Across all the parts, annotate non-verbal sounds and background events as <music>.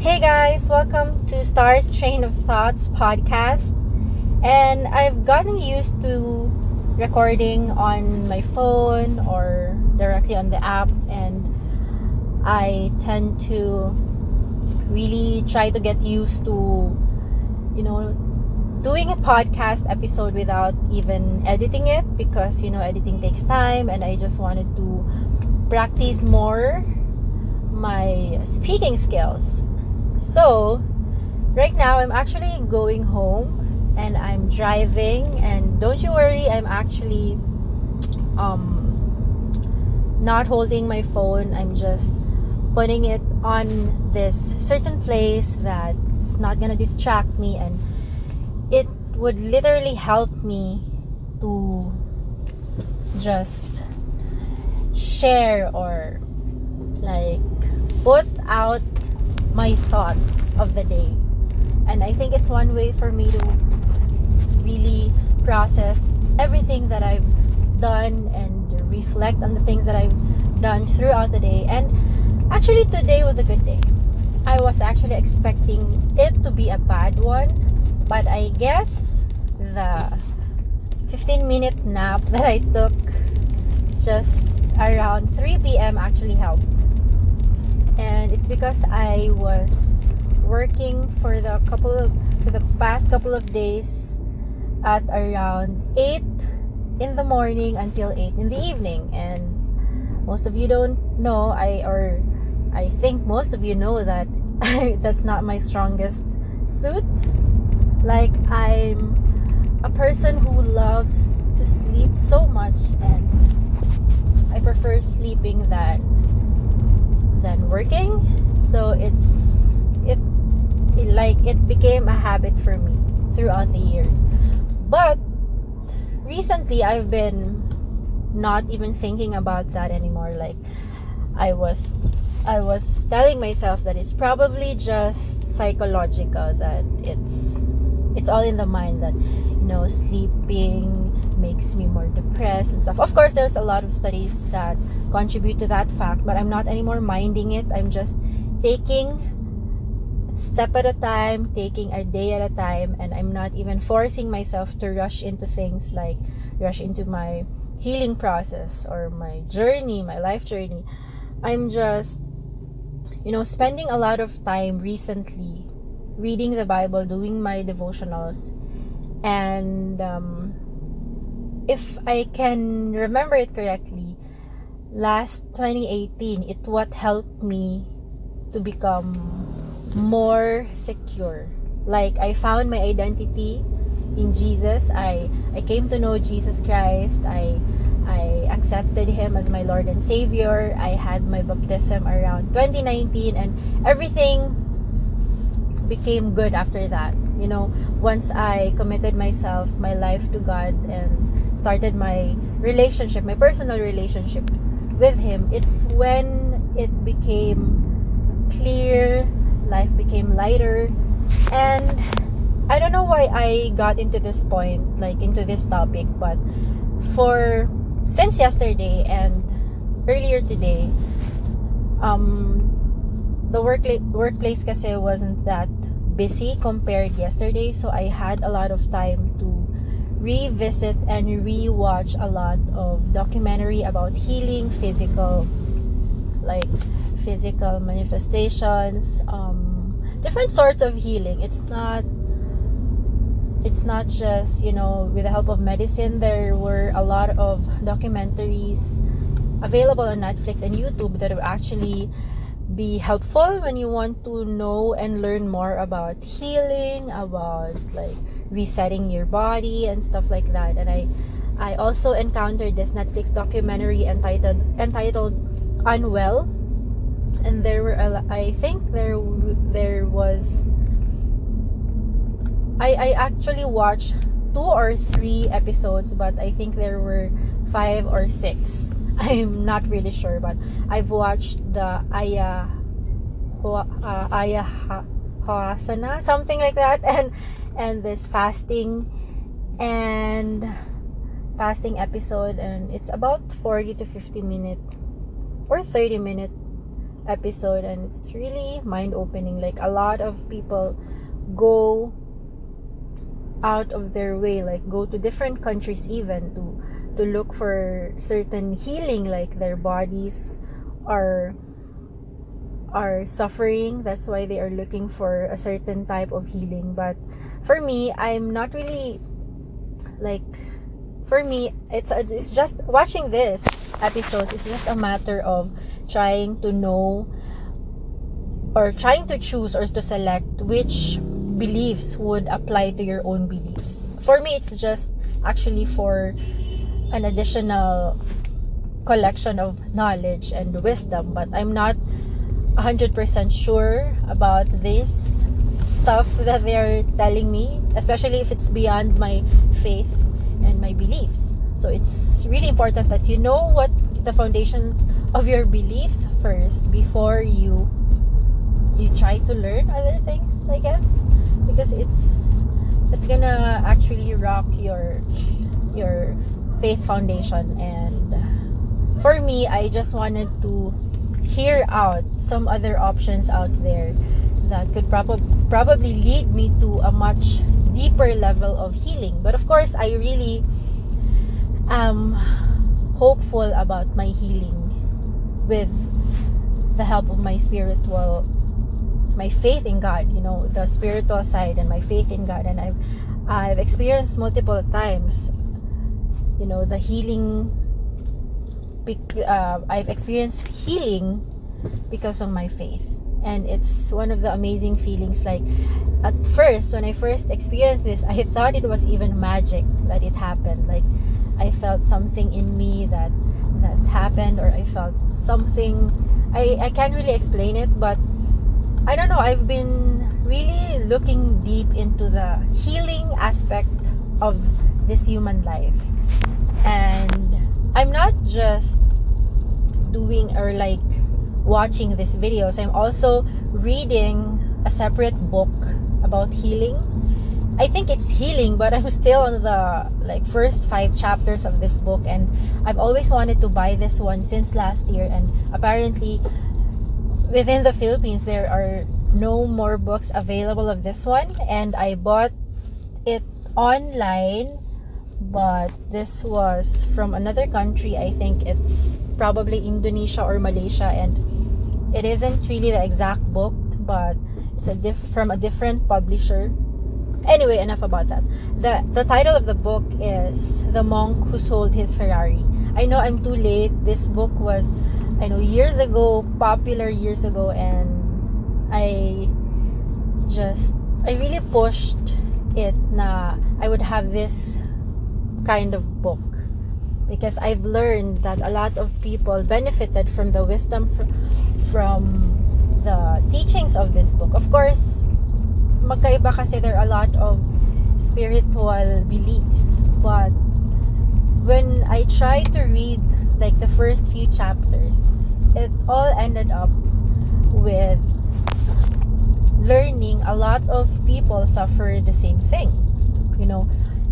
Hey guys, welcome to Stars Train of Thoughts podcast. And I've gotten used to recording on my phone or directly on the app, and I tend to really try to get used to, you know, doing a podcast episode without even editing it because, you know, editing takes time, and I just wanted to practice more my speaking skills. So, right now I'm actually going home and I'm driving and don't you worry, I'm actually um not holding my phone. I'm just putting it on this certain place that's not going to distract me and it would literally help me to just share or like put out my thoughts of the day. And I think it's one way for me to really process everything that I've done and reflect on the things that I've done throughout the day. And actually, today was a good day. I was actually expecting it to be a bad one, but I guess the 15 minute nap <laughs> that I took just around 3 p.m. actually helped and it's because I was working for the couple of for the past couple of days at around 8 in the morning until 8 in the evening. And most of you don't know I or I think most of you know that <laughs> that's not my strongest suit. Like I'm a person who loves to sleep so much and I prefer sleeping than than working. So it's it, it like it became a habit for me throughout the years. But recently i've been not even thinking about that anymore. Like i was i was telling myself that it's probably just psychological that it's it's all in the mind that you know sleeping makes me more depressed and stuff. Of course, there's a lot of studies that contribute to that fact, but I'm not anymore minding it. I'm just taking step at a time, taking a day at a time, and I'm not even forcing myself to rush into things like rush into my healing process or my journey, my life journey. I'm just, you know, spending a lot of time recently reading the Bible, doing my devotionals, and um, if I can remember it correctly, last 2018, it what helped me to become more secure. Like I found my identity in Jesus. I I came to know Jesus Christ. I I accepted him as my Lord and Savior. I had my baptism around 2019 and everything became good after that. You know, once I committed myself, my life to God and started my relationship, my personal relationship with Him, it's when it became clear, life became lighter, and I don't know why I got into this point, like into this topic, but for since yesterday and earlier today, um, the work workplace kasi wasn't that busy compared yesterday, so I had a lot of time to revisit and rewatch a lot of documentary about healing physical like physical manifestations um, different sorts of healing. It's not it's not just you know with the help of medicine there were a lot of documentaries available on netflix and youtube that will actually be helpful when you want to know and learn more about healing about like resetting your body and stuff like that. And i i also encountered this netflix documentary entitled entitled unwell. And there were i think there there was i i actually watched two or three episodes but i think there were five or six. <laughs> I'm not really sure but i've watched the aya uh, aya Hasana, something like that <laughs> and and this fasting and fasting episode and it's about 40 to 50 minute or 30 minute episode and it's really mind opening. Like a lot of people go out of their way, like go to different countries even to to look for certain healing, like their bodies are are suffering. That's why they are looking for a certain type of healing. But for me i'm not really like for me it's it's just watching this episodes it's just a matter of trying to know or trying to choose or to select which beliefs would apply to your own beliefs. For me it's just actually for an additional collection of knowledge and wisdom. But i'm not 100% sure about this stuff that they're telling me, especially if it's beyond my faith and my beliefs. So it's really important that you know what the foundations of your beliefs first before you you try to learn other things, I guess, because it's it's gonna actually rock your your faith foundation and for me I just wanted to hear out some other options out there that could prob- probably lead me to a much deeper level of healing. But of course, I really am hopeful about my healing with the help of my spiritual my faith in God, you know, the spiritual side and my faith in God and I've I've experienced multiple times you know the healing uh, I've experienced healing because of my faith. And it's one of the amazing feelings like at first when i first experienced this i thought it was even magic that it happened. Like i felt something in me that that happened or i felt something. I i can't really explain it but i don't know. I've been really looking deep into the healing aspect of this human life. And i'm not just doing or like watching these videos. I'm also reading a separate book about healing. I think it's healing but i'm still on the like first five chapters of this book and i've always wanted to buy this one since last year and apparently within the philippines there are no more books available of this one and i bought it online but this was from another country. I think it's probably indonesia or malaysia and it isn't really the exact book but it's a diff- from a different publisher. Anyway enough about that. The the title of the book is the monk who sold his ferrari. I know i'm too late. This book was i know years ago popular years ago and i just i really pushed it na i would have this kind of book because I've learned that a lot of people benefited from the wisdom fr- from the teachings of this book. Of course, magkaiba kasi there are a lot of spiritual beliefs. But when I tried to read like the first few chapters, it all ended up with learning a lot of people suffer the same thing. You know,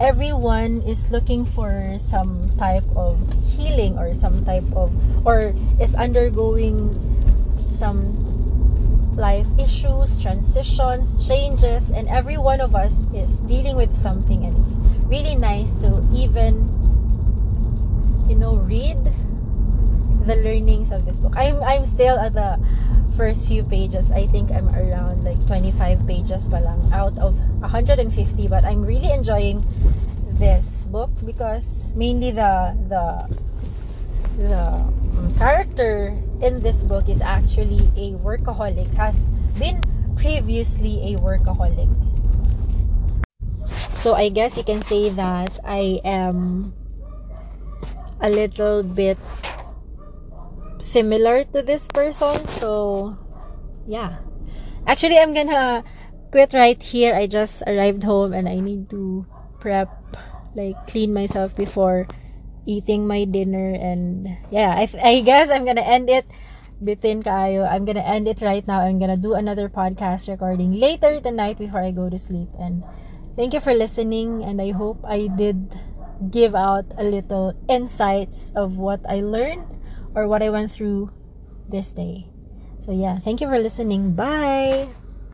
everyone is looking for some type of healing or some type of or is undergoing some life issues transitions changes and every one of us is dealing with something and it's really nice to even you know read the learnings of this book. I'm i'm still at the first few pages. I think i'm around like 25 pages pa lang out of 150 but i'm really enjoying this book because mainly the the the um, character in this book is actually a workaholic has been previously a workaholic so i guess you can say that i am a little bit similar to this person. So, yeah. Actually, I'm gonna quit right here. I just arrived home and I need to prep, like, clean myself before eating my dinner. And, yeah, I, I guess I'm gonna end it. Bitin kayo. I'm gonna end it right now. I'm gonna do another podcast recording later tonight before I go to sleep. And thank you for listening. And I hope I did give out a little insights of what I learned or what I went through this day. So yeah, thank you for listening. Bye.